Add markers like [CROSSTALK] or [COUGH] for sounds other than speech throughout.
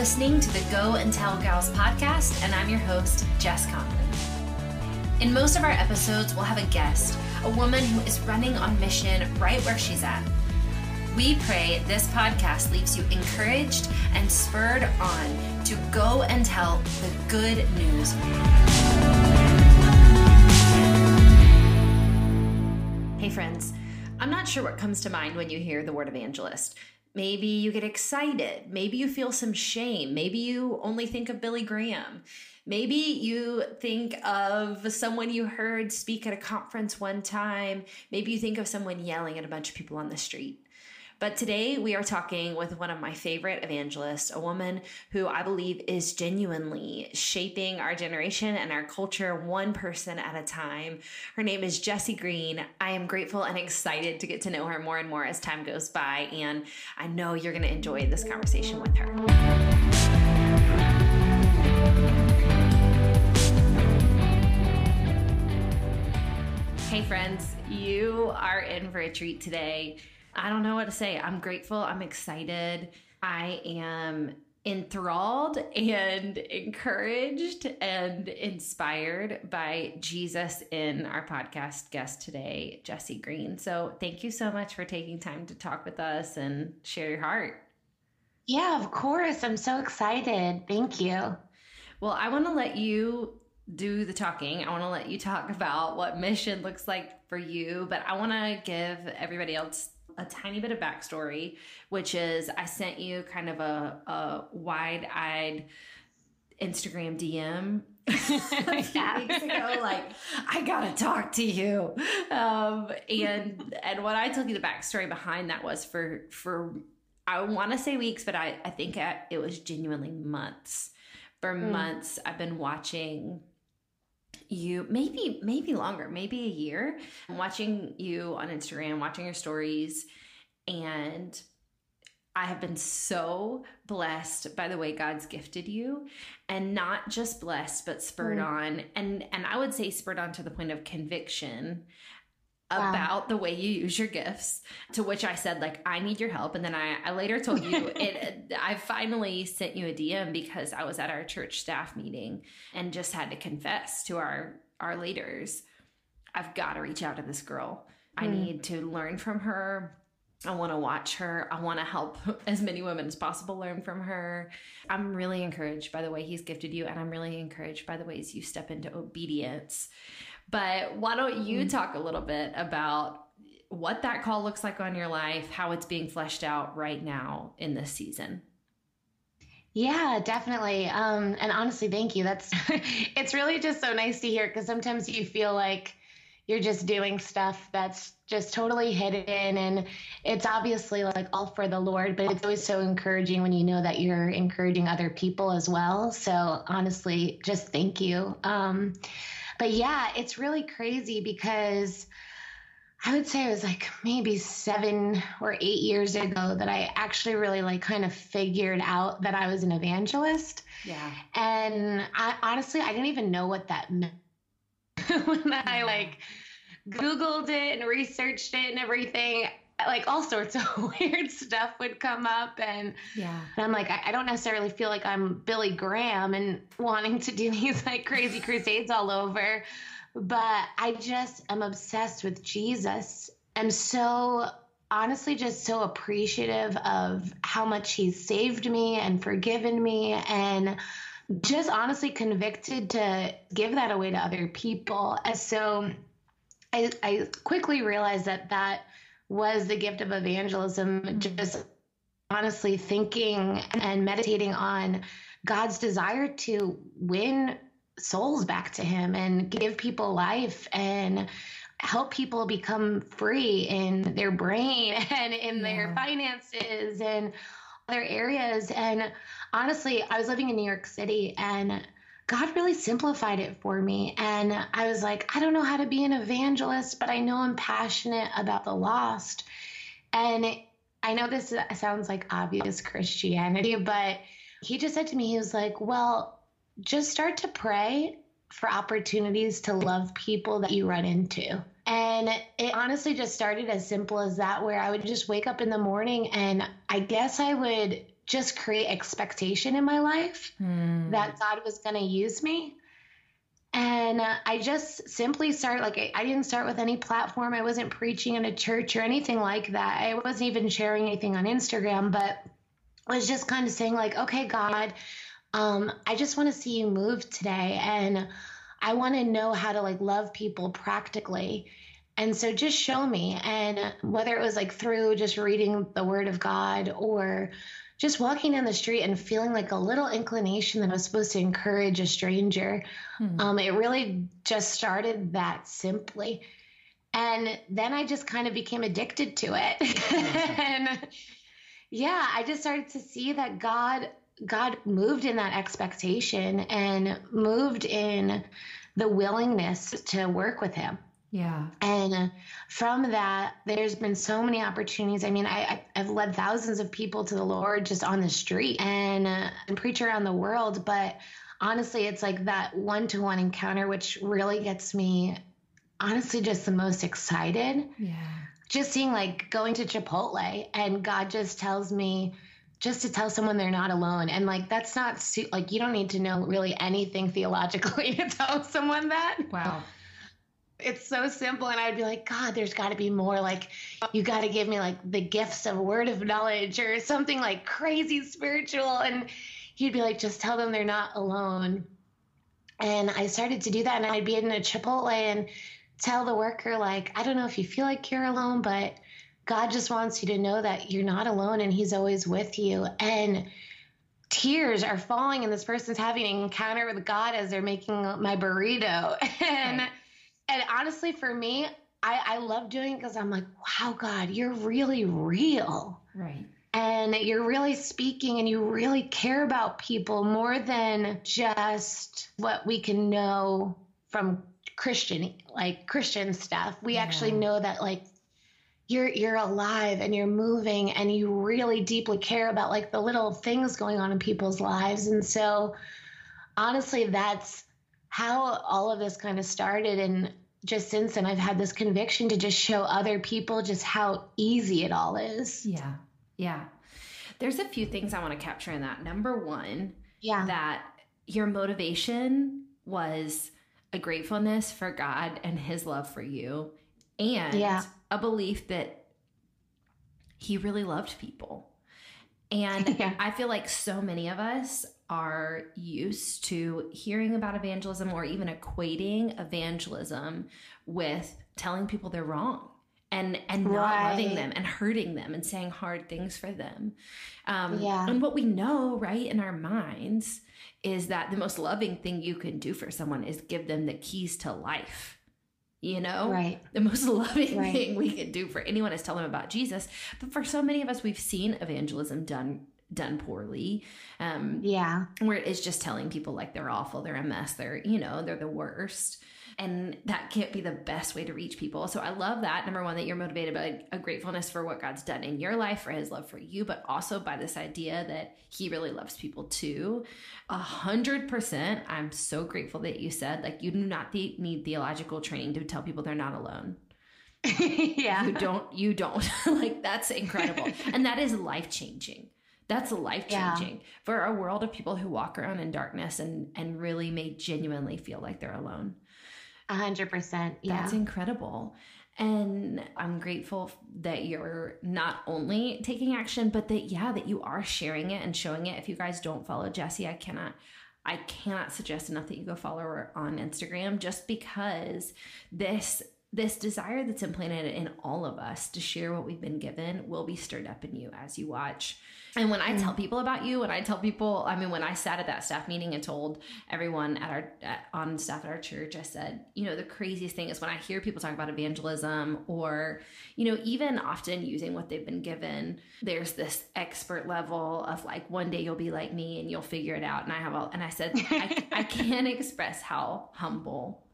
listening to the Go and Tell Gals podcast, and I'm your host, Jess Connolly. In most of our episodes, we'll have a guest, a woman who is running on mission right where she's at. We pray this podcast leaves you encouraged and spurred on to go and tell the good news. Hey, friends. I'm not sure what comes to mind when you hear the word evangelist. Maybe you get excited. Maybe you feel some shame. Maybe you only think of Billy Graham. Maybe you think of someone you heard speak at a conference one time. Maybe you think of someone yelling at a bunch of people on the street. But today we are talking with one of my favorite evangelists, a woman who I believe is genuinely shaping our generation and our culture one person at a time. Her name is Jessi Green. I am grateful and excited to get to know her more and more as time goes by. And I know you're going to enjoy this conversation with her. Hey, friends, you are in for a treat today. I don't know what to say. I'm grateful. I'm excited. I am enthralled and [LAUGHS] encouraged and inspired by Jesus in our podcast guest today, Jessi Green. So, thank you so much for taking time to talk with us and share your heart. Yeah, of course. I'm so excited. Thank you. Well, I want to let you do the talking. I want to let you talk about what mission looks like for you, but I want to give everybody else a tiny bit of backstory, which is I sent you kind of a, a wide eyed Instagram DM a few weeks ago, [LAUGHS] like I gotta talk to you. Um, and and what I told you the backstory behind that was for for I want to say weeks, but I I think it was genuinely months. For mm. months, I've been watching you maybe maybe longer maybe a year I'm watching you on instagram watching your stories and I have been so blessed by the way God's gifted you and not just blessed but spurred mm. on and and I would say spurred on to the point of conviction wow. about the way you use your gifts to which I said like I need your help and then I, I later told you [LAUGHS] it I finally sent you a DM because I was at our church staff meeting and just had to confess to our our leaders I've got to reach out to this girl. Mm. I need to learn from her I want to watch her. I want to help [LAUGHS] as many women as possible learn from her. I'm really encouraged by the way he's gifted you, and I'm really encouraged by the ways you step into obedience. But why don't you mm-hmm. talk a little bit about what that call looks like on your life, how it's being fleshed out right now in this season? Yeah, definitely. Um, and honestly, thank you. That's [LAUGHS] it's really just so nice to hear because sometimes you feel like you're just doing stuff that's just totally hidden and it's obviously like all for the lord but it's always so encouraging when you know that you're encouraging other people as well so honestly just thank you um, but yeah it's really crazy because I would say it was like maybe seven or eight years ago that I actually really like kind of figured out that I was an evangelist. Yeah. And I honestly, I didn't even know what that meant [LAUGHS] when I like Googled it and researched it and everything, like all sorts of [LAUGHS] weird stuff would come up. And, yeah. and I'm like, I, I, don't necessarily feel like I'm Billy Graham and wanting to do [LAUGHS] these like crazy crusades all over, but I just am obsessed with Jesus. I'm so honestly just so appreciative of how much he's saved me and forgiven me and just honestly convicted to give that away to other people. And so I, I quickly realized that that was the gift of evangelism, just honestly thinking and meditating on God's desire to win souls back to Him and give people life and help people become free in their brain [LAUGHS] and in yeah. their finances and other areas. And honestly, I was living in New York City and God really simplified it for me. And I was like, I don't know how to be an evangelist, but I know I'm passionate about the lost. And I know this sounds like obvious Christianity, but he just said to me, he was like, Well, just start to pray for opportunities to love people that you run into. And it honestly just started as simple as that, where I would just wake up in the morning and I guess I would just create expectation in my life Mm. that God was going to use me. And uh, I just simply started, like, I, I didn't start with any platform. I wasn't preaching in a church or anything like that. I wasn't even sharing anything on Instagram, but I was just kind of saying, like, okay, God, um, I just want to see you move today. And I want to know how to, like, love people practically. And so just show me. And whether it was like through just reading the word of God or just walking down the street and feeling like a little inclination that I was supposed to encourage a stranger, Hmm. um, it really just started that simply. And then I just kind of became addicted to it. [LAUGHS] and yeah, I just started to see that God God moved in that expectation and moved in the willingness to work with him. yeah. And from that, there's been so many opportunities. I mean, I, I- I've led thousands of people to the Lord just on the street and, uh, and preach around the world. But honestly, it's like that one to one encounter, which really gets me, honestly, just the most excited. Yeah. Just seeing like going to Chipotle and God just tells me, just to tell someone they're not alone. And like, that's not su- like, you don't need to know really anything theologically [LAUGHS] to tell someone that. Wow. it's so simple. And i'd be like god there's got to be more. Like you got to give me like the gifts of word of knowledge or something like crazy spiritual. And he'd be like just tell them they're not alone. And i started to do that and i'd be in a chipotle and tell the worker like i don't know if you feel like you're alone but god just wants you to know that you're not alone and he's always with you and tears are falling and this person's having an encounter with god as they're making my burrito [LAUGHS] and Right. and honestly, for me, I, I love doing it because I'm like, wow, God, you're really real. Right. And you're really speaking and you really care about people more than just what we can know from Christian, like Christian stuff. We actually know that like you're you're alive and you're moving and you really deeply care about like the little things going on in people's lives. And so honestly, that's how all of this kind of started and just since then i've had this conviction to just show other people just how easy it all is Yeah. Yeah. There's a few things I want to capture in that. Number one, yeah that your motivation was a gratefulness for God and his love for you and Yeah. A belief that he really loved people. And [LAUGHS] Yeah. I feel like so many of us are used to hearing about evangelism or even equating evangelism with telling people they're wrong and and not loving them and hurting them and saying hard things for them. Um, Yeah. And what we know, right, in our minds is that the most loving thing you can do for someone is give them the keys to life. You know? right [LAUGHS] The most loving Right. thing we can do for anyone is tell them about Jesus. But for so many of us, we've seen evangelism done done poorly. Um, yeah where it's just telling people like they're awful, they're a mess, they're, you know, they're the worst. And that can't be the best way to reach people. So I love that. Number one, that you're motivated by a gratefulness for what God's done in your life, for his love for you, but also by this idea that he really loves people too. A hundred percent. I'm so grateful that you said like you do not the- need theological training to tell people they're not alone [LAUGHS] yeah you don't you don't [LAUGHS] like that's incredible [LAUGHS] and that is life changing that's life changing for a world of people who walk around in darkness and and really may genuinely feel like they're alone a hundred percent yeah. that's incredible. And i'm grateful that you're not only taking action but that yeah that you are sharing it and showing it. If you guys don't follow Jessi i cannot I cannot suggest enough that you go follow her on Instagram just because this this desire that's implanted in all of us to share what we've been given will be stirred up in you as you watch. And when I tell mm. people about you, when I tell people, I mean, when I sat at that staff meeting and told everyone at our at, on staff at our church, I said, you know, the craziest thing is when I hear people talk about evangelism or, you know, even often using what they've been given, there's this expert level of like, one day you'll be like me and you'll figure it out. And I have all, and I said, I, I [LAUGHS] can't express how humble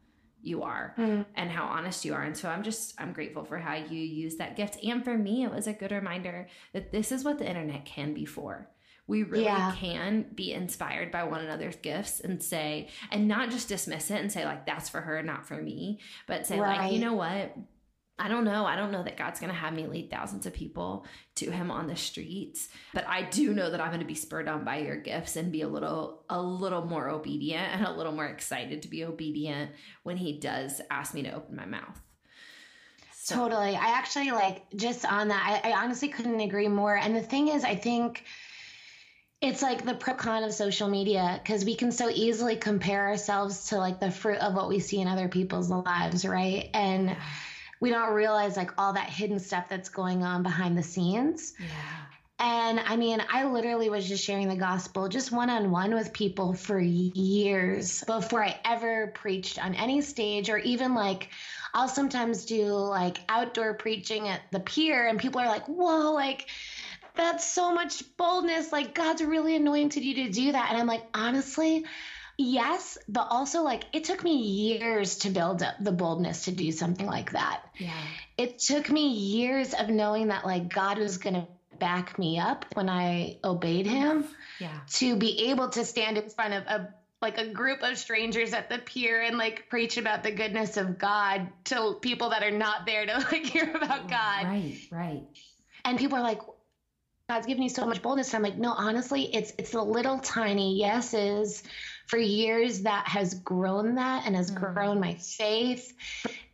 you are Mm. and how honest you are. And so I'm just, I'm grateful for how you use that gift. And for me, it was a good reminder that this is what the internet can be for. We really Yeah. can be inspired by one another's gifts and say, and not just dismiss it and say, like, that's for her, not for me, but say, like, you know what? I don't know. I don't know that God's going to have me lead thousands of people to him on the streets, but I do know that I'm going to be spurred on by your gifts and be a little a little more obedient and a little more excited to be obedient when he does ask me to open my mouth. So. Totally. I actually like just on that. I, I honestly couldn't agree more. And the thing is, I think it's like the pro con of social media because we can so easily compare ourselves to like the fruit of what we see in other people's lives, right? And we don't realize like all that hidden stuff that's going on behind the scenes. Yeah. And I mean, I literally was just sharing the gospel just one on one with people for years before I ever preached on any stage or even like I'll sometimes do like outdoor preaching at the pier and people are like, whoa, like that's so much boldness. Like God's really anointed you to do that. And I'm like, honestly, yes, but also like it took me years to build up the boldness to do something like that. Yeah. It took me years of knowing that like God was going to back me up when I obeyed him. Yeah. To be able to stand in front of a like a group of strangers at the pier and like preach about the goodness of God to people that are not there to [LAUGHS] like hear about God. Right, right. And people are like, God's given you so much boldness. I'm like, no, honestly, it's it's the little tiny yeses for years that has grown that and has mm. grown my faith.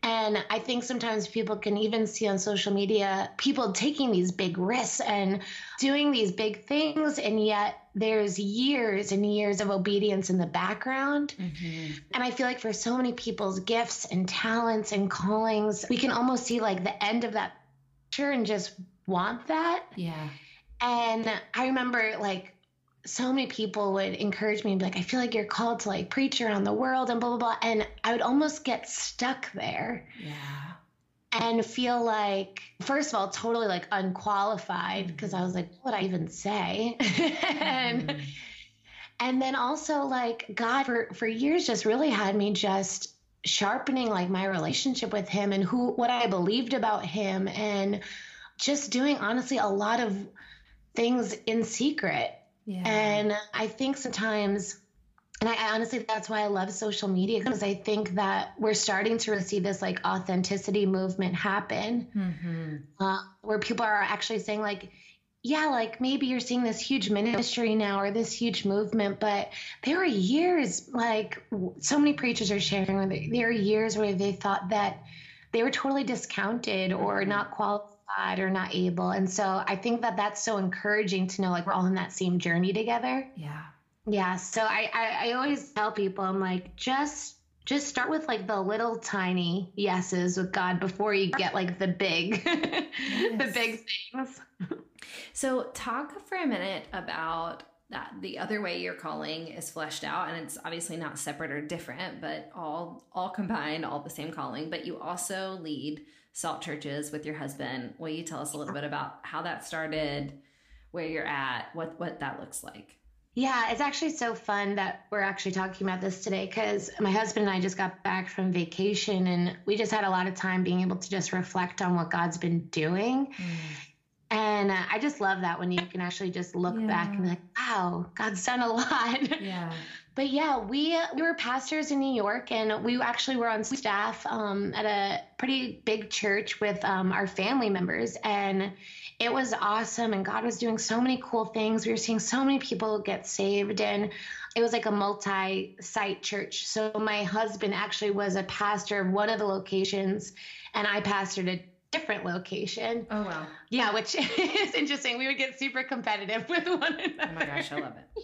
And I think sometimes people can even see on social media people taking these big risks and doing these big things, and yet there's years and years of obedience in the background. Mm-hmm. And I feel like for so many people's gifts and talents and callings, we can almost see like the end of that picture and just want that. Yeah. And I remember like so many people would encourage me and be like, I feel like you're called to like preach around the world and blah, blah, blah. And I would almost get stuck there. Yeah. And feel like, first of all, totally like unqualified because mm-hmm. I was like, what would I even say? [LAUGHS] and, mm-hmm. and then also like God for, for years just really had me just sharpening like my relationship with him and who, what I believed about him and just doing honestly a lot of things in secret. Yeah. And I think sometimes, and I honestly, that's why I love social media because I think that we're starting to see this like authenticity movement happen mm-hmm. uh, where people are actually saying, like, yeah, like maybe you're seeing this huge ministry now or this huge movement, but there were years, like so many preachers are sharing, where there were years where they thought that they were totally discounted or mm-hmm. not qualified or not able. And so I think that that's so encouraging to know like we're all in that same journey together. Yeah. Yeah. So I, I, I always tell people, I'm like, just just start with like the little tiny yeses with God before you get like the big [LAUGHS] yes. the big things. so talk for a minute about that the other way your calling is fleshed out and it's obviously not separate or different but all all combined all the same calling but you also lead salt churches with your husband. Will you tell us a little bit about how that started, where you're at, what what that looks like? Yeah, it's actually so fun that we're actually talking about this today because my husband and I just got back from vacation and we just had a lot of time being able to just reflect on what God's been doing. Mm. And uh, I just love that when you can actually just look yeah. back and be like, wow, God's done a lot. Yeah. But yeah, we we were pastors in New York, and we actually were on staff um, at a pretty big church with um, our family members, and it was awesome. And God was doing so many cool things. We were seeing so many people get saved, and it was like a multi-site church. So my husband actually was a pastor of one of the locations, and I pastored a different location. Oh wow! Yeah, which [LAUGHS] is interesting. We would get super competitive with one another. Oh my gosh, I love it.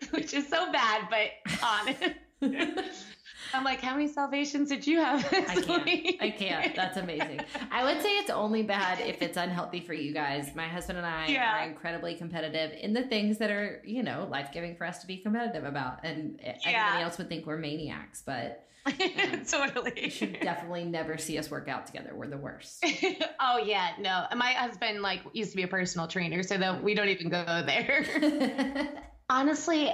[LAUGHS] which is so bad, but honest. [LAUGHS] I'm like, how many salvations did you have? I can't. I can't. That's amazing. I would say it's only bad if it's unhealthy for you guys. My husband and I yeah. are incredibly competitive in the things that are, you know, life giving for us to be competitive about. And yeah. everybody else would think we're maniacs, but [LAUGHS] um, totally. You should definitely never see us work out together. We're the worst. oh yeah, no. My husband like used to be a personal trainer, so that we don't even go there honestly,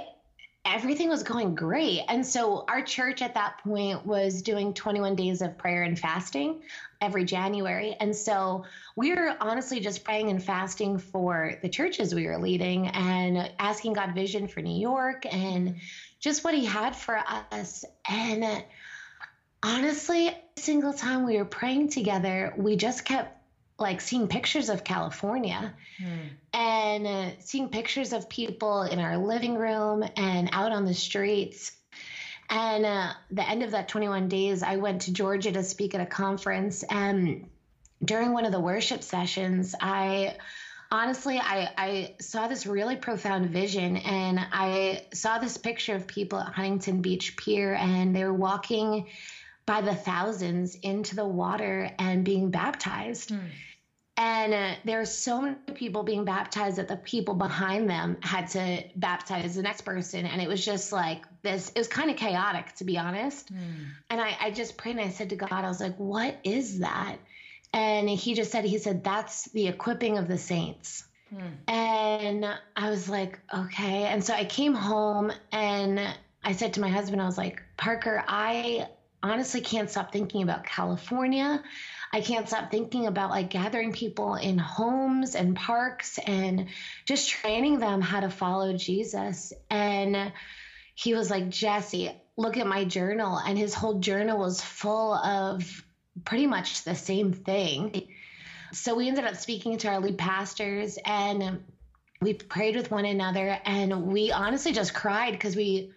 everything was going great. And so our church at that point was doing 21 days of prayer and fasting every January. And so we were honestly just praying and fasting for the churches we were leading and asking God vision for New York and just what he had for us. And honestly, single time we were praying together, we just kept like seeing pictures of California hmm. and uh, seeing pictures of people in our living room and out on the streets. And uh, the end of that 21 days, I went to Georgia to speak at a conference. And during one of the worship sessions, I honestly, I, I saw this really profound vision and I saw this picture of people at Huntington Beach Pier and they were walking by the thousands into the water and being baptized. Mm. And uh, there are so many people being baptized that the people behind them had to baptize the next person. And it was just like this, it was kind of chaotic, to be honest. Mm. And I, I just prayed and I said to God, I was like, what is that? And he just said, he said, that's the equipping of the saints. Mm. And I was like, okay. And so I came home and I said to my husband, I was like, Parker, I honestly can't stop thinking about California. I can't stop thinking about like gathering people in homes and parks and just training them how to follow Jesus. And he was like, Jessi, look at my journal. And his whole journal was full of pretty much the same thing. So we ended up speaking to our lead pastors and we prayed with one another and we honestly just cried because we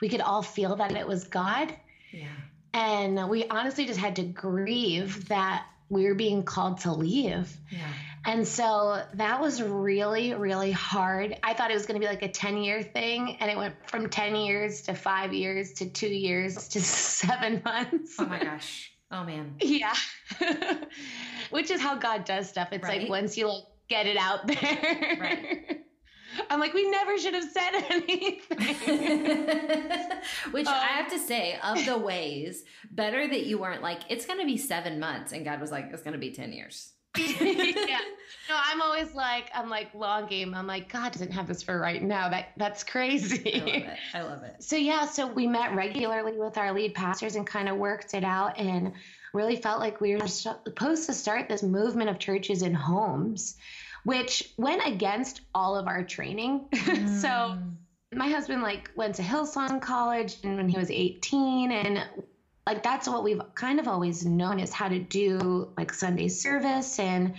we could all feel that it was God. Yeah. And we honestly just had to grieve that we were being called to leave. Yeah. And so that was really, really hard. I thought it was going to be like a 10 year thing, and it went from 10 years to five years to two years to [LAUGHS] seven months. Oh my gosh. Oh man. Yeah. [LAUGHS] Which is how God does stuff. It's right. like once you like get it out there. Right. [LAUGHS] I'm like, we never should have said [LAUGHS] anything. [LAUGHS] Which um, I have to say, of the [LAUGHS] ways, better that you weren't like, it's going to be seven months. And God was like, it's going to be 10 years. yeah. No, I'm always like, I'm like long game. I'm like, God doesn't have this for right now. That that's crazy. I love it. I love it. So yeah, so we met regularly with our lead pastors and kind of worked it out and really felt like we were supposed to start this movement of churches in homes which went against all of our training. [LAUGHS] Mm. so my husband like went to Hillsong College and when he was 18 and like that's what we've kind of always known is how to do like Sunday service and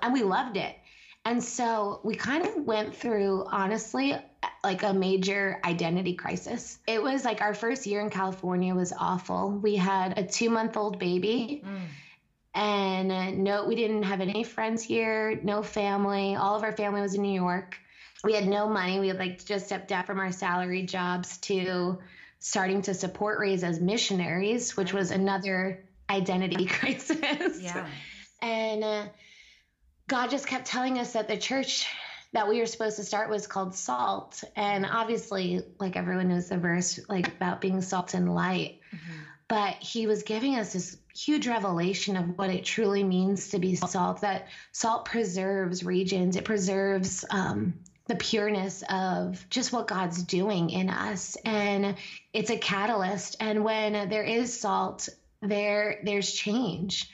and we loved it. And so we kind of went through honestly like a major identity crisis. It was like our first year in California was awful. We had a 2-month-old baby. Mm and uh, no, we didn't have any friends here, no family. All of our family was in New York. We had no money. We had like just stepped down from our salary jobs to starting to support raise as missionaries, which was another identity [LAUGHS] crisis. Yeah. And uh, God just kept telling us that the church that we were supposed to start was called salt. And obviously, like everyone knows the verse, like about being salt and light. Mm-hmm. But he was giving us this huge revelation of what it truly means to be salt that salt preserves regions. It preserves um, the pureness of just what god's doing in us. And it's a catalyst. And when there is salt there there's change.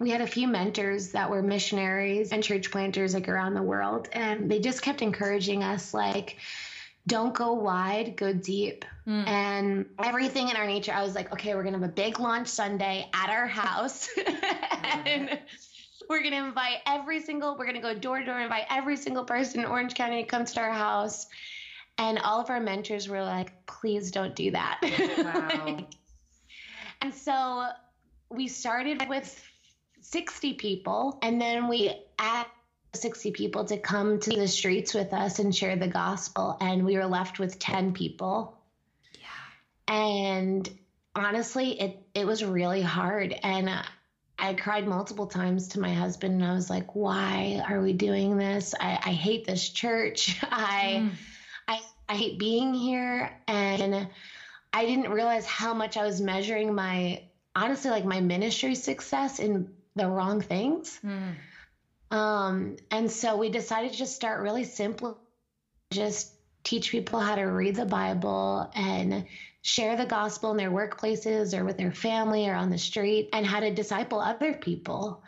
We had a few mentors that were missionaries and church planters like around the world and they just kept encouraging us like don't go wide, go deep. Mm. And everything in our nature, I was like, okay, we're going to have a big launch Sunday at our house. [LAUGHS] and we're going to invite every single, we're going to go door to door, invite every single person in Orange County to come to our house. And all of our mentors were like, please don't do that. [LAUGHS] Wow. and so we started with 60 people and then we added 60 people to come to the streets with us and share the gospel and we were left with 10 people yeah and honestly it it was really hard and uh, I cried multiple times to my husband and I was like, why are we doing this? I, I hate this church. [LAUGHS] I, mm. I I hate being here. And I didn't realize how much I was measuring my honestly like my ministry success in the wrong things. Mm. Um, and so we decided to just start really simple, just teach people how to read the Bible and share the gospel in their workplaces or with their family or on the street and how to disciple other people.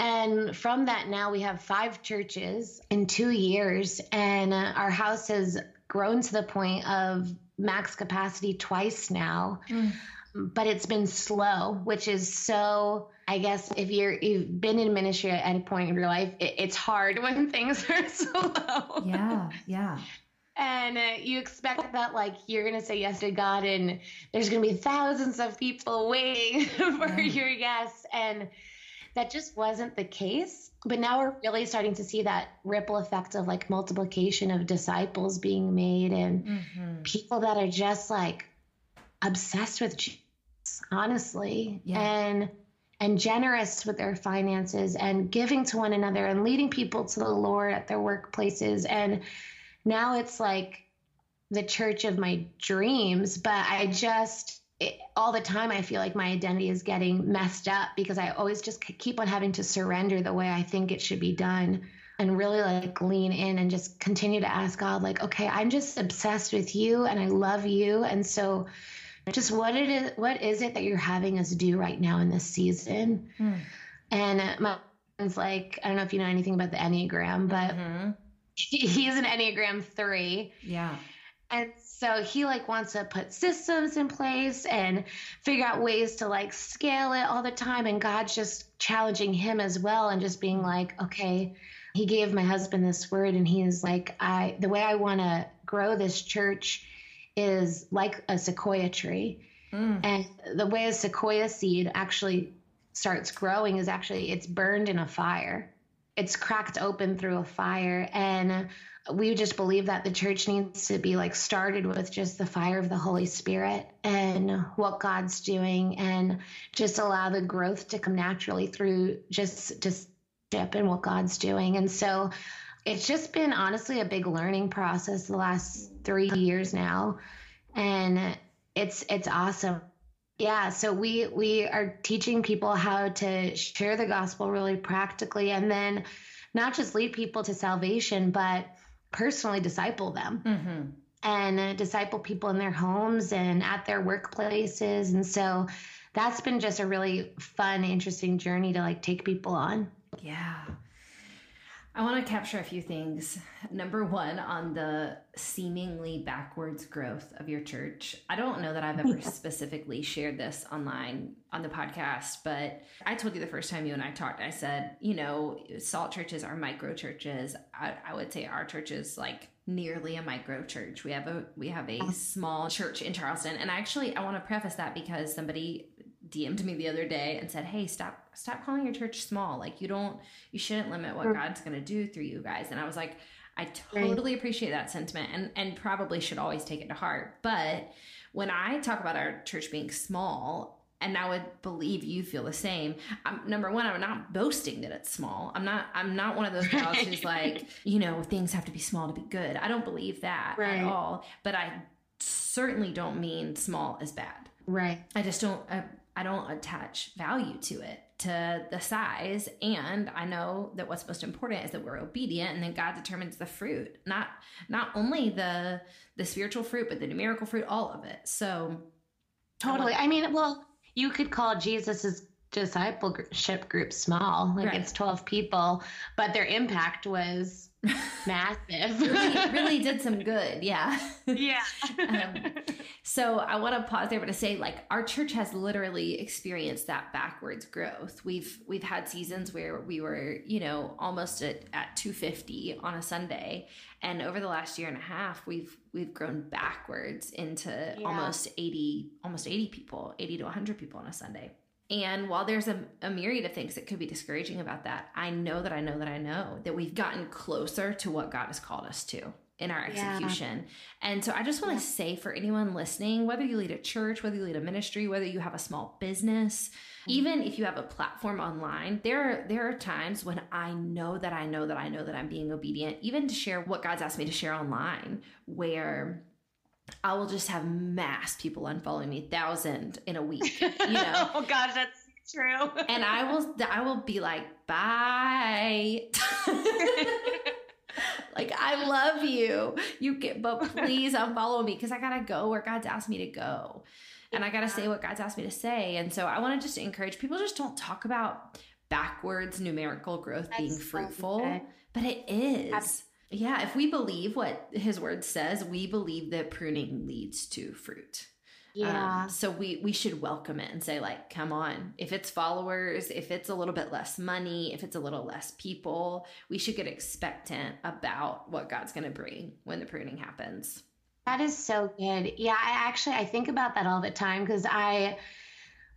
And from that, now we have five churches in two years, and our house has grown to the point of max capacity twice now. Mm. But it's been slow, which is so. I guess if you're you've been in ministry at any point in your life, it, it's hard [LAUGHS] when things are [LAUGHS] slow. Yeah, yeah. And uh, you expect that, like, you're going to say yes to God, and there's going to be thousands of people waiting [LAUGHS] for yeah. your yes. And that just wasn't the case. But now we're really starting to see that ripple effect of like multiplication of disciples being made and mm-hmm. people that are just like obsessed with Jesus, honestly. Yeah. And and generous with their finances and giving to one another and leading people to the Lord at their workplaces. And now it's like the church of my dreams, but I just it, all the time I feel like my identity is getting messed up because I always just keep on having to surrender the way I think it should be done and really like lean in and just continue to ask God like okay I'm just obsessed with you and I love you and so just what it is what is it that you're having us do right now in this season hmm. and my friend's like I don't know if you know anything about the Enneagram but mm-hmm. [LAUGHS] he's an Enneagram 3 yeah and so he like wants to put systems in place and figure out ways to like scale it all the time. And God's just challenging him as well and just being like, okay, he gave my husband this word and he's like, I the way I want to grow this church is like a sequoia tree. Mm. And the way a sequoia seed actually starts growing is actually it's burned in a fire. It's cracked open through a fire and we just believe that the church needs to be like started with just the fire of the Holy Spirit and what God's doing and just allow the growth to come naturally through just just and what God's doing. And so it's just been honestly a big learning process the last three years now. And it's it's awesome. Yeah, so we we are teaching people how to share the gospel really practically and then not just lead people to salvation, but personally disciple them mm-hmm. and uh, disciple people in their homes and at their workplaces. And so that's been just a really fun, interesting journey to like take people on. Yeah. I want to capture a few things. Number one, on the seemingly backwards growth of your church. I don't know that I've ever [LAUGHS] specifically shared this online on the podcast, but I told you the first time you and I talked, I said, you know, salt churches are micro churches. I, I would say our church is like nearly a micro church. We have a we have a small church in Charleston, and actually, I want to preface that because somebody DM'd me the other day and said, "Hey, stop stop calling your church small. Like you don't you shouldn't limit what mm. God's going to do through you guys." And I was like, I totally appreciate that sentiment and and probably should always take it to heart. But when I talk about our church being small, and I would believe you feel the same. I'm, number one, I'm not boasting that it's small. I'm not. I'm not one of those girls who's [LAUGHS] like, you know, things have to be small to be good. I don't believe that right. at all. But I certainly don't mean small is bad. Right. I just don't. I, I don't attach value to it, to the size. And I know that what's most important is that we're obedient and then God determines the fruit, not not only the the spiritual fruit, but the numerical fruit, all of it. So totally. I, I mean, well, you could call Jesus's discipleship group small, like right. it's 12 people, but their impact was [LAUGHS] massive. really, really [LAUGHS] did some good. Yeah. Yeah. [LAUGHS] um, so I want to pause there but to say, like, our church has literally experienced that backwards growth. We've we've had seasons where we were, you know, almost at, at 250 on a Sunday, and over the last year and a half, we've we've grown backwards into yeah. almost 80 almost 80 people, 80 to 100 people on a Sunday. And while there's a, a, myriad of things that could be discouraging about that, I know that I know that I know that we've gotten closer to what God has called us to in our execution. Yeah. And so I just want to yeah. say for anyone listening, whether you lead a church, whether you lead a ministry, whether you have a small business, mm-hmm. even if you have a platform online, there are, there are times when I know that I know that I know that I'm being obedient, even to share what God's asked me to share online, where I will just have mass people unfollowing me, thousand in a week. You [LAUGHS] know? oh gosh, that's true. and I will, I will be like, bye. [LAUGHS] like I love you. You get, but please unfollow me because I gotta go where God's asked me to go, and I gotta say what God's asked me to say. And so I want to just encourage people. Just don't talk about backwards numerical growth That's being fruitful, so but it is. Absolutely yeah, if we believe what his word says, we believe that pruning leads to fruit. Yeah. Um, so we we should welcome it and say like, come on. If it's followers, if it's a little bit less money, if it's a little less people, we should get expectant about what God's going to bring when the pruning happens. That is so good. Yeah, I actually I think about that all the time because I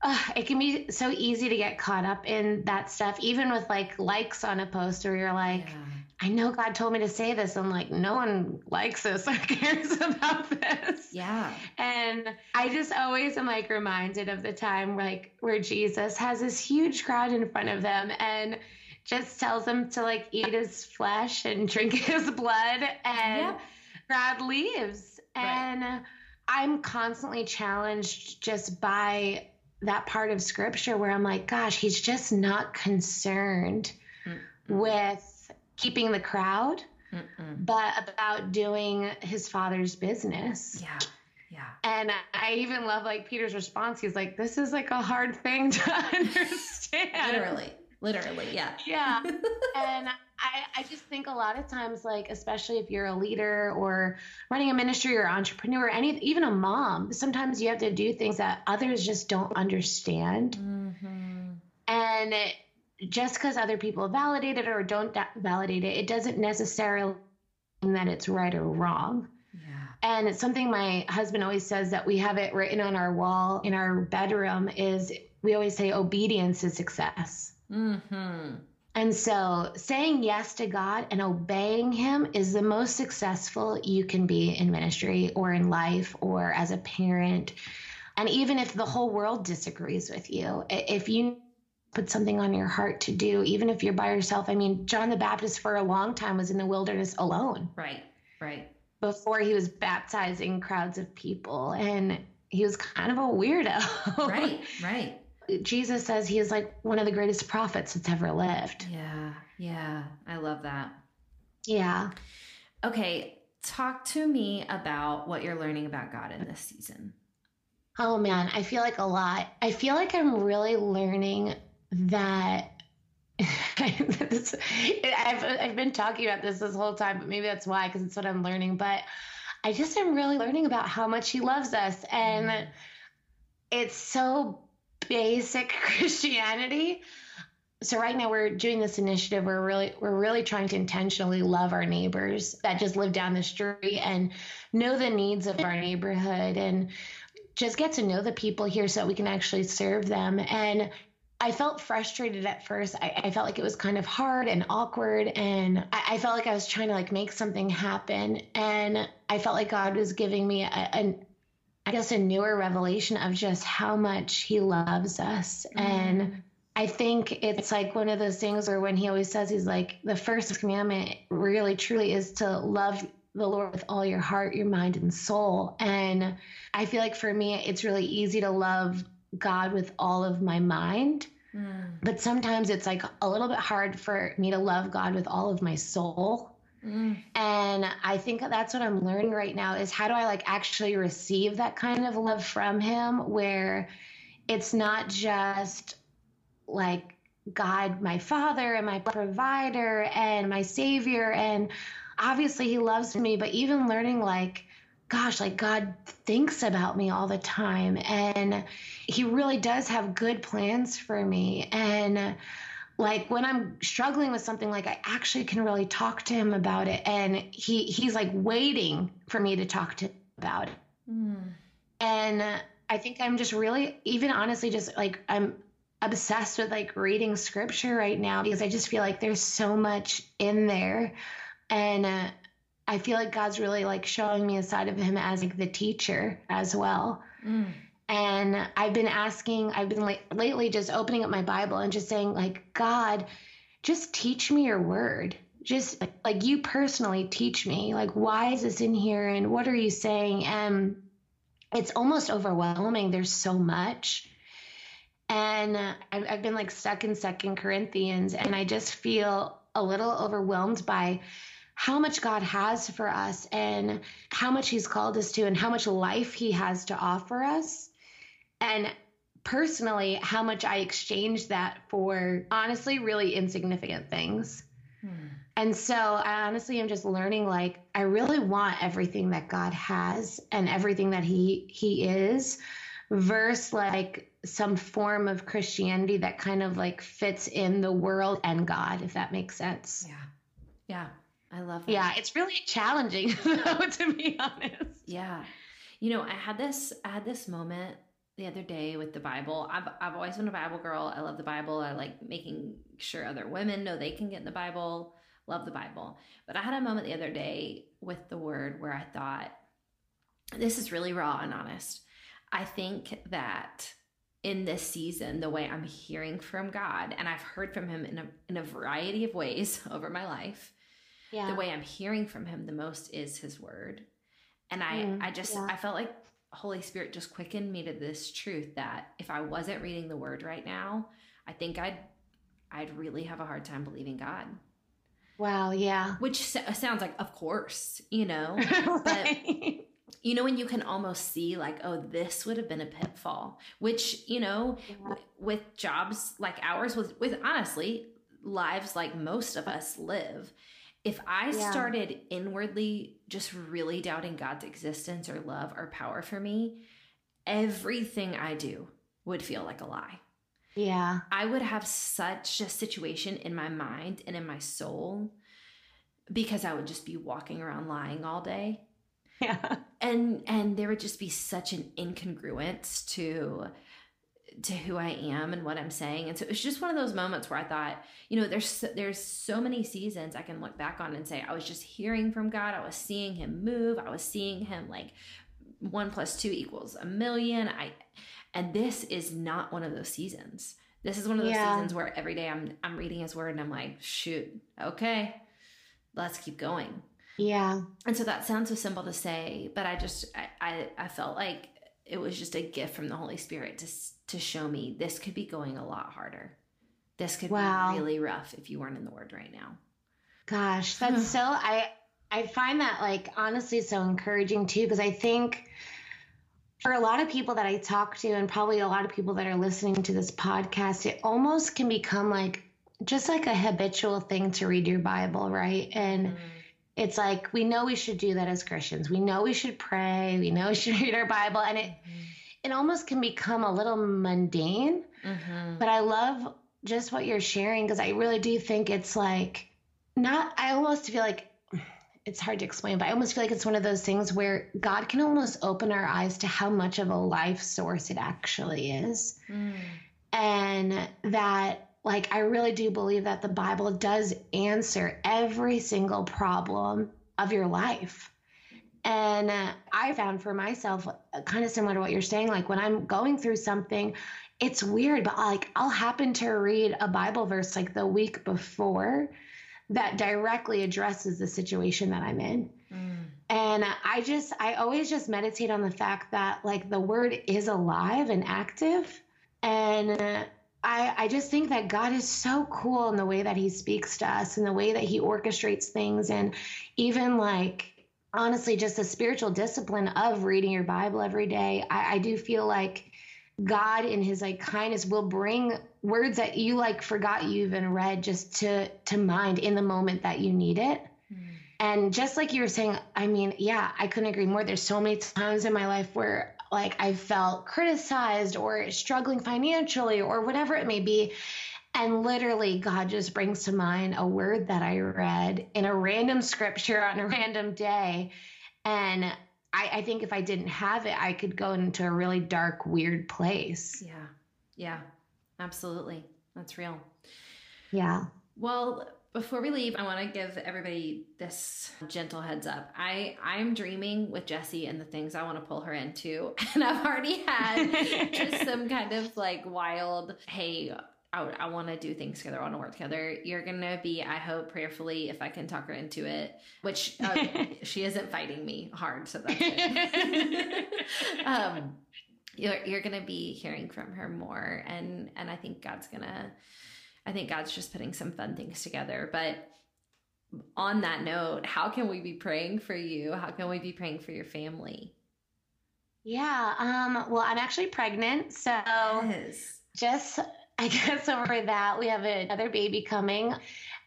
uh, it can be so easy to get caught up in that stuff, even with like likes on a post where you're like, Yeah. I know God told me to say this. I'm like, no one likes this or [LAUGHS] cares about this. Yeah. And I just always am like reminded of the time like where Jesus has this huge crowd in front of them and just tells them to like eat his flesh and [LAUGHS] drink his blood and Yep. crowd leaves. Right. And I'm constantly challenged just by that part of scripture where I'm like, gosh, he's just not concerned Mm-mm. with keeping the crowd, Mm-mm. but about doing his father's business. Yeah. Yeah. And I even love like Peter's response. He's like, this is like a hard thing to [LAUGHS] understand. Literally. Literally. Yeah. Yeah. [LAUGHS] and I, just think a lot of times, like, especially if you're a leader or running a ministry or entrepreneur, any even a mom, sometimes you have to do things that others just don't understand. Mm-hmm. And it, just because other people validate it or don't da- validate it, it doesn't necessarily mean that it's right or wrong. Yeah. And it's something my husband always says that we have it written on our wall in our bedroom is we always say obedience is success. Mm-hmm. And so saying yes to God and obeying him is the most successful you can be in ministry or in life or as a parent. And even if the whole world disagrees with you, if you put something on your heart to do, even if you're by yourself, I mean, John the Baptist for a long time was in the wilderness alone Right. Right. before he was baptizing crowds of people. And he was kind of a weirdo. Right. Right. Jesus says he is like one of the greatest prophets that's ever lived. Yeah. Yeah. I love that. Yeah. Okay. Talk to me about what you're learning about God in this season. Oh man, I feel like a lot. I feel like I'm really learning that. [LAUGHS] I've I've been talking about this this whole time, but maybe that's why because it's what I'm learning. But I just am really learning about how much He loves us, and Mm. it's so basic [LAUGHS] Christianity. So right now we're doing this initiative. We're really we're really trying to intentionally love our neighbors that just live down the street and know the needs of our neighborhood and just get to know the people here so that we can actually serve them. And I felt frustrated at first. I, I felt like it was kind of hard and awkward, and I, I felt like I was trying to like make something happen. And I felt like God was giving me a, a I guess a newer revelation of just how much He loves us. And I think it's like one of those things where when He always says He's like the first commandment really truly is to love the Lord with all your heart, your mind, and soul. And I feel like for me, it's really easy to love God with all of my mind. Mm. But sometimes it's like a little bit hard for me to love God with all of my soul. Mm. And I think that's what I'm learning right now is how do I like actually receive that kind of love from him where it's not just like God, my father and my provider and my savior. And obviously he loves me, but even learning like, gosh, like God thinks about me all the time. And he really does have good plans for me. And like when I'm struggling with something, like I actually can really talk to him about it. And he he's like waiting for me to talk to him about it. Mm. And I think I'm just really, even honestly, just like I'm obsessed with like reading scripture right now because I just feel like there's so much in there. And uh, I feel like God's really like showing me a side of him as like the teacher as well. Mm. And I've been asking, I've been like lately just opening up my Bible and just saying, like, God, just teach me your word. Just like, you personally teach me. Like, why is this in here? And what are you saying? And it's almost overwhelming. There's so much. And I've been like stuck in Second Corinthians, and I just feel a little overwhelmed by how much God has for us and how much He's called us to, and how much life He has to offer us. And personally, how much I exchange that for honestly really insignificant things. Mm. And so I honestly am just learning like I really want everything that God has and everything that he he is versus like some form of Christianity that kind of like fits in the world and God if that makes sense. Yeah. Yeah. I love that. Yeah, it's really challenging [LAUGHS] though, to be honest. Yeah. You know, I had this I had this moment the other day with the Bible. I've I've always been a Bible girl. I love the Bible. I like making sure other women know they can get in the Bible love the Bible. But I had a moment the other day with the word where I thought, this is really raw and honest. I think that in this season, the way I'm hearing from God, and I've heard from Him in a, in a variety of ways [LAUGHS] over my life, yeah. the way I'm hearing from Him the most is His Word. And I, mm, I just, yeah. I felt like Holy Spirit just quickened me to this truth that if I wasn't reading the Word right now, I think I'd, I'd really have a hard time believing God. Wow, yeah. Which uh, sounds like, of course, you know, [LAUGHS] right. but you know, when you can almost see, like, oh, this would have been a pitfall, which, you know, yeah. w- with jobs like ours, with, with honestly, lives like most of us live. If I yeah. started inwardly just really doubting God's existence or love or power for me, everything I do would feel like a lie. Yeah. I would have such a situation in my mind and in my soul because I would just be walking around lying all day. [LAUGHS] Yeah. And and there would just be such an incongruence to to who I am and what I'm saying. And so it's just one of those moments where I thought, you know, there's there's so many seasons I can look back on and say I was just hearing from God. I was seeing him move. I was seeing him like 1 plus 2 equals a million. I and this is not one of those seasons. This is one of those yeah. seasons where every day I'm I'm reading his word and I'm like, shoot, okay, let's keep going. Yeah. And so that sounds so simple to say, but I just I I, I felt like it was just a gift from the Holy Spirit to to show me this could be going a lot harder. This could wow. be really rough if you weren't in the word right now. Gosh, [SIGHS] that's so I I find that like honestly so encouraging too because I think for a lot of people that I talk to, and probably a lot of people that are listening to this podcast, it almost can become like just like a habitual thing to read your Bible, right? And mm. It's like we know we should do that as Christians. We know we should pray. We know we should [LAUGHS] read our Bible, and it mm-hmm. it almost can become a little mundane. Mm-hmm. But I love just what you're sharing because I really do think it's like not. I almost feel like [SIGHS] it's hard to explain, but I almost feel like it's one of those things where God can almost open our eyes to how much of a life source it actually is. Mm. And that, like, I really do believe that the Bible does answer every single problem of your life. And uh, I found for myself, uh, kind of similar to what you're saying, like when I'm going through something, it's weird, but like I'll happen to read a Bible verse like the week before that directly addresses the situation that I'm in. Mm. And I just, I always just meditate on the fact that like the word is alive and active. And I, I just think that God is so cool in the way that he speaks to us and the way that he orchestrates things. And even like, honestly, just the spiritual discipline of reading your Bible every day. I, I do feel like God in his like kindness will bring words that you like forgot you even read just to to mind in the moment that you need it. Mm. And just like you were saying, I mean, yeah, I couldn't agree more. There's so many times in my life where like I felt criticized or struggling financially or whatever it may be. And literally, God just brings to mind a word that I read in a random scripture on a random day. And I, I think if I didn't have it, I could go into a really dark, weird place. Yeah. Yeah. Absolutely. That's real. Yeah. Well, before we leave, I want to give everybody this gentle heads up. I I'm dreaming with Jessi and the things I want to pull her into, [LAUGHS] and I've already had [LAUGHS] just some kind of like wild, hey, I, I want to do things together. I want to work together. You're going to be, I hope, prayerfully, if I can talk her into it, which uh, [LAUGHS] she isn't fighting me hard. So that's it. um, you're, you're going to be hearing from her more. And, and I think God's going to, I think God's just putting some fun things together. But on that note, how can we be praying for you? How can we be praying for your family? Yeah. Um, well, I'm actually pregnant. So yes. just I [LAUGHS] guess over that we have another baby coming.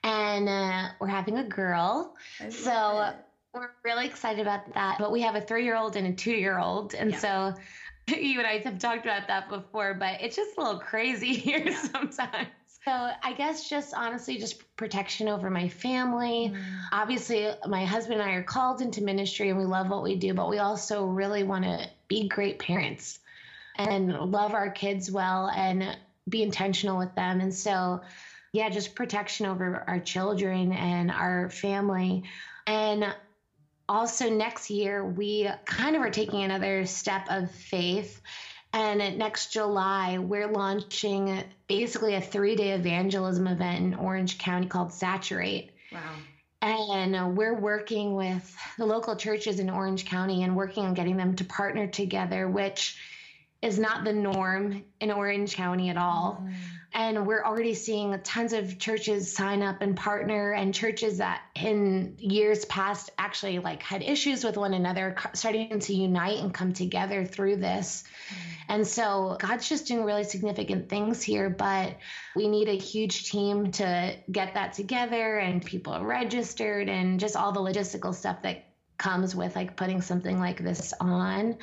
and uh, we're having a girl. So we're really excited about that. But we have a three year old and a two year old. And yeah. so [LAUGHS] you and I have talked about that before, but it's just a little crazy [LAUGHS] here yeah. sometimes. So I guess just honestly, just protection over my family. Mm. Obviously, my husband and I are called into ministry and we love what we do, but we also really want to be great parents and love our kids well and be intentional with them. And so, yeah, just protection over our children and our family. And also, next year, we kind of are taking another step of faith. And next July, we're launching basically a three day evangelism event in Orange County called Saturate. Wow. And we're working with the local churches in Orange County and working on getting them to partner together, which is not the norm in Orange County at all. Mm. And we're already seeing tons of churches sign up and partner, and churches that in years past actually like had issues with one another starting to unite and come together through this. Mm. And so God's just doing really significant things here, but we need a huge team to get that together and people registered and just all the logistical stuff that comes with like putting something like this on.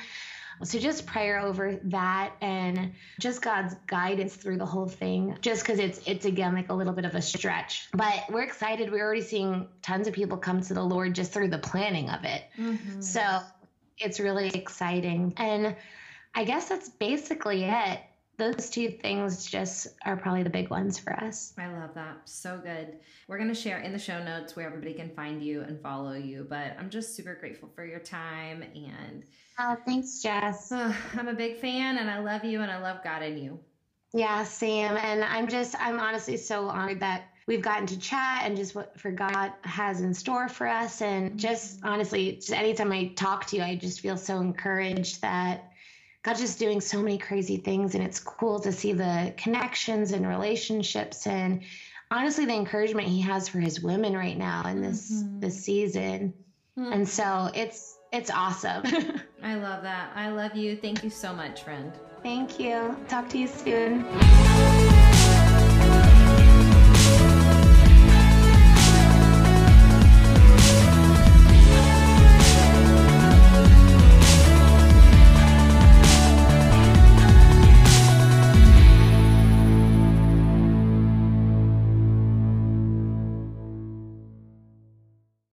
So just prayer over that and just God's guidance through the whole thing. Just because it's it's again like a little bit of a stretch, but we're excited. We're already seeing tons of people come to the Lord just through the planning of it. Mm-hmm. So it's really exciting. And I guess that's basically it those two things just are probably the big ones for us. I love that. So good. We're going to share in the show notes where everybody can find you and follow you, but I'm just super grateful for your time and Oh, thanks, Jess. [SIGHS] I'm a big fan and I love you and I love God in you. Yeah, Sam. And I'm just, I'm honestly so honored that we've gotten to chat and just what for God has in store for us. And just mm-hmm. honestly, just anytime I talk to you, I just feel so encouraged that God's just doing so many crazy things. And it's cool to see the connections and relationships and honestly the encouragement he has for his women right now in this mm-hmm. this season. Mm-hmm. And so it's it's awesome. [LAUGHS] I love that. I love you. Thank you so much, friend. Thank you. Talk to you soon.